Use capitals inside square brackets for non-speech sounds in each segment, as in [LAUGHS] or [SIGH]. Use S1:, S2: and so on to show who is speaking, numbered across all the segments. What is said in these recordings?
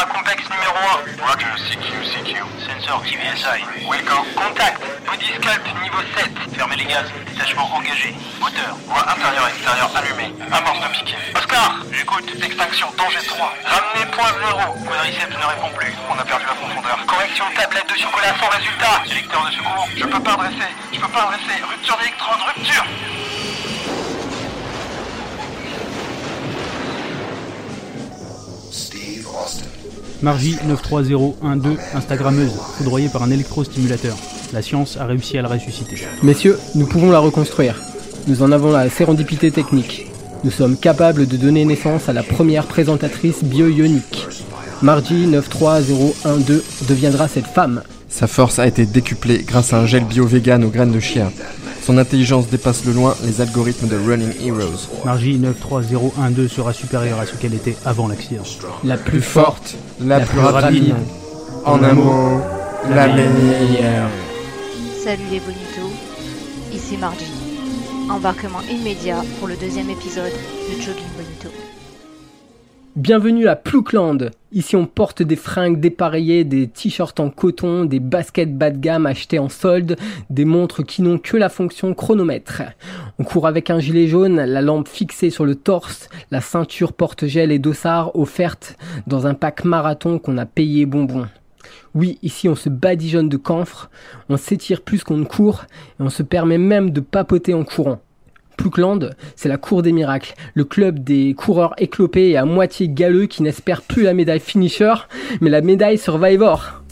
S1: à complexe numéro 1.
S2: Roger, CQ, CQ.
S1: Sensor TVSI.
S2: Wilco.
S1: Contact. Bodysculpt niveau 7. Fermez les gaz. Détachement engagé. Moteur.
S2: Voie intérieure extérieure allumée. Amorce de piqué.
S1: Oscar, j'écoute.
S2: Extinction, danger 3.
S1: Ramenez point zéro. Quadriceps ne répond plus.
S2: On a perdu la profondeur.
S1: Correction tablette de chocolat sans résultat.
S2: Sélecteur de secours. Je peux pas redresser. Je peux pas redresser. Rupture d'électrode, rupture.
S3: Margie 93012, Instagrammeuse, foudroyée par un électrostimulateur. La science a réussi à la ressusciter.
S4: Messieurs, nous pouvons la reconstruire. Nous en avons la sérendipité technique. Nous sommes capables de donner naissance à la première présentatrice bio-ionique. Margie 93012 deviendra cette femme.
S5: Sa force a été décuplée grâce à un gel bio-vegan aux graines de chien. Son intelligence dépasse de loin les algorithmes de Running Heroes.
S3: Margie 93012 sera supérieure à ce qu'elle était avant l'accident.
S4: La plus forte,
S5: La, plus rapide. En un mot, la meilleure.
S6: Salut les bonitos, ici Margie. Embarquement immédiat pour le deuxième épisode de Jogging Bonito.
S4: Bienvenue à Ploukland. Ici, on porte des fringues dépareillées, des t-shirts en coton, des baskets bas de gamme achetées en solde, des montres qui n'ont que la fonction chronomètre. On court avec un gilet jaune, la lampe fixée sur le torse, la ceinture porte-gel et dossard offerte dans un pack marathon qu'on a payé bonbon. Oui, ici on se badigeonne de camphre, on s'étire plus qu'on ne court et on se permet même de papoter en courant. C'est la cour des miracles, le club des coureurs éclopés et à moitié galeux qui n'espèrent plus la médaille finisher, mais la médaille survivor.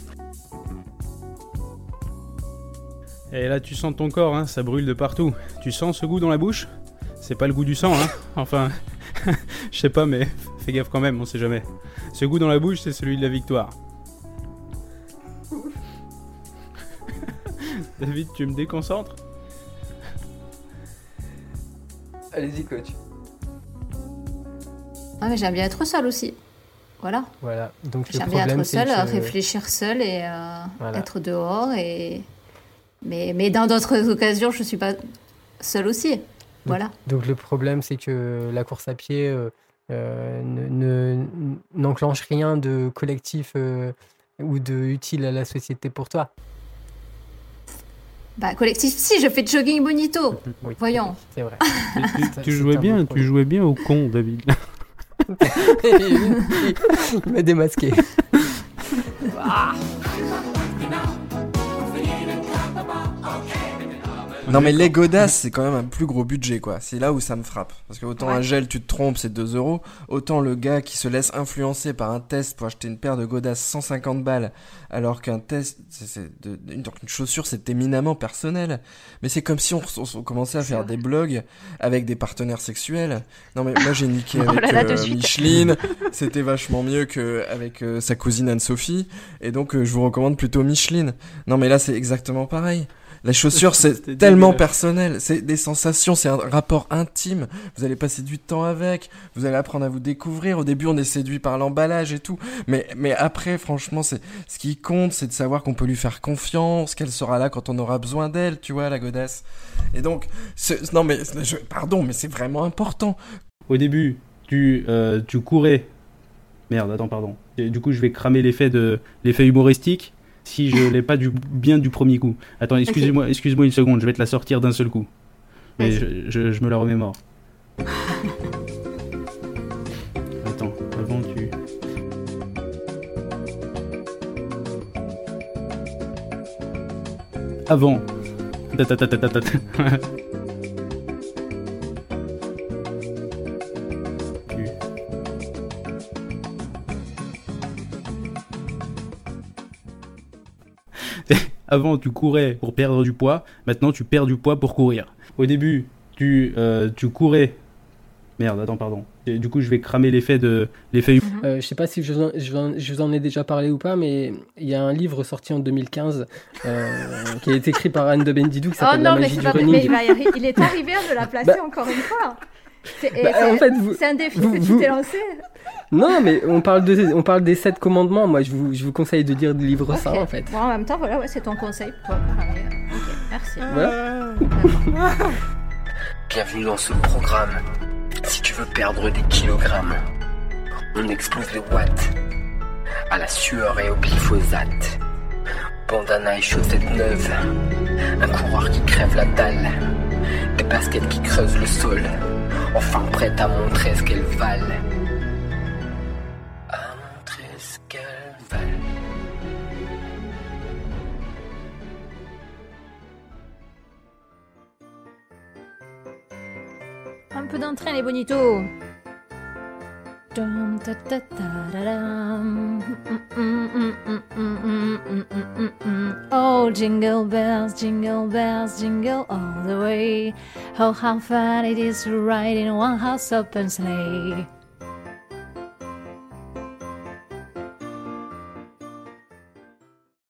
S3: Et là, tu sens ton corps, hein, ça brûle de partout. Tu sens ce goût dans la bouche? C'est pas le goût du sang, hein Enfin, [LAUGHS] je sais pas, mais fais gaffe quand même, on sait jamais. Ce goût dans la bouche, c'est celui de la victoire. [LAUGHS] David, tu me déconcentres?
S4: Allez-y coach.
S6: Ah mais j'aime bien être seul aussi. Voilà.
S4: Donc
S6: J'aime bien être seul,
S4: que...
S6: réfléchir seul et euh,
S4: Voilà.
S6: être dehors et mais mais dans d'autres [LAUGHS] occasions je suis pas seule aussi. Voilà.
S4: Donc le problème c'est que la course à pied euh, euh, ne- ne- n'enclenche rien de collectif euh, ou de utile à la société pour toi.
S6: Bah collectif si je fais de jogging bonito. [LAUGHS]
S4: Oui,
S6: Voyons.
S4: C'est vrai. [LAUGHS]
S3: Tu, jouais bien, tu jouais bien au con, David. [LAUGHS]
S4: Il m'a démasqué.
S5: Non mais les godasses c'est quand même un plus gros budget quoi. C'est là où ça me frappe. Parce que autant
S6: Ouais.
S5: un gel tu te trompes c'est 2 euros, autant le gars qui se laisse influencer par un test pour acheter une paire de godasses 150 balles, alors qu'un test, c'est, c'est de- une, donc une chaussure c'est éminemment personnel. Mais c'est comme si on, on- on commençait à faire des blogs avec des partenaires sexuels. Non mais moi j'ai niqué [LAUGHS]
S6: Oh
S5: avec
S6: là là, de
S5: euh. Micheline, c'était vachement mieux que avec euh, sa cousine Anne-Sophie, et donc euh, je vous recommande plutôt Micheline. Non mais là c'est exactement pareil. La chaussure, [LAUGHS] c'est tellement
S3: dégueulasse.
S5: personnel, c'est des sensations, c'est un rapport intime. Vous allez passer du temps avec, vous allez apprendre à vous découvrir. Au début, on est séduit par l'emballage et tout, mais mais après, franchement, c'est ce qui compte, c'est de savoir qu'on peut lui faire confiance, qu'elle sera là quand on aura besoin d'elle, tu vois, la godasse. Et donc, ce- non mais je- pardon, mais c'est vraiment important.
S3: Au début, tu, euh, tu courais. Merde, attends, pardon. Et du coup, je vais cramer l'effet de l'effet humoristique si je l'ai pas du, bien du premier coup. Attends, excusez-moi, excuse-moi une seconde, je vais te la sortir d'un seul coup. Mais
S6: Vas-y.
S3: je, je- je me la remémore. [LAUGHS] Attends, avant tu. Avant. [LAUGHS] Avant, tu courais pour perdre du poids. Maintenant, tu perds du poids pour courir. Au début, tu, euh, tu courais. Merde, attends, pardon. Et du coup, je vais cramer l'effet de l'effet. hum-
S4: Euh, je sais pas si je vous, en, je, vous en- je vous en ai déjà parlé ou pas, mais il y a un livre sorti en 2015 euh, [LAUGHS] qui a été écrit par Anne de Bendidou qui
S6: Oh
S4: s'appelle La
S6: non mais
S4: magie du
S6: pas
S4: running.
S6: mais il, va y arri- il est arrivé à me la placer
S4: Bah-
S6: encore une fois. C'est
S4: Bah,
S6: c'est-
S4: en fait, vous-
S6: c'est un défi
S4: vous-
S6: que tu
S4: vous-
S6: t'es lancé.
S4: Non, mais on parle, de, on parle des sept commandements. Moi, je vous, je vous conseille de lire le livre ça,
S6: Ok.
S4: en fait.
S6: Bon, en même temps, voilà, ouais, c'est ton conseil pour Ok, merci.
S4: Voilà. [LAUGHS]
S7: Bienvenue dans ce programme. Si tu veux perdre des kilogrammes, on explose les watts. à la sueur et au glyphosate. Bandana et chaussettes neuves, un coureur qui crève la dalle, des baskets qui creusent le sol, enfin prête à montrer ce qu'elles valent. Ce qu'elles.
S8: Un peu d'entrain, les bonitos. Dum da da da da dum. Oh, jingle bells, jingle bells, jingle all the way. Oh, how fun it is to ride in one house open sleigh.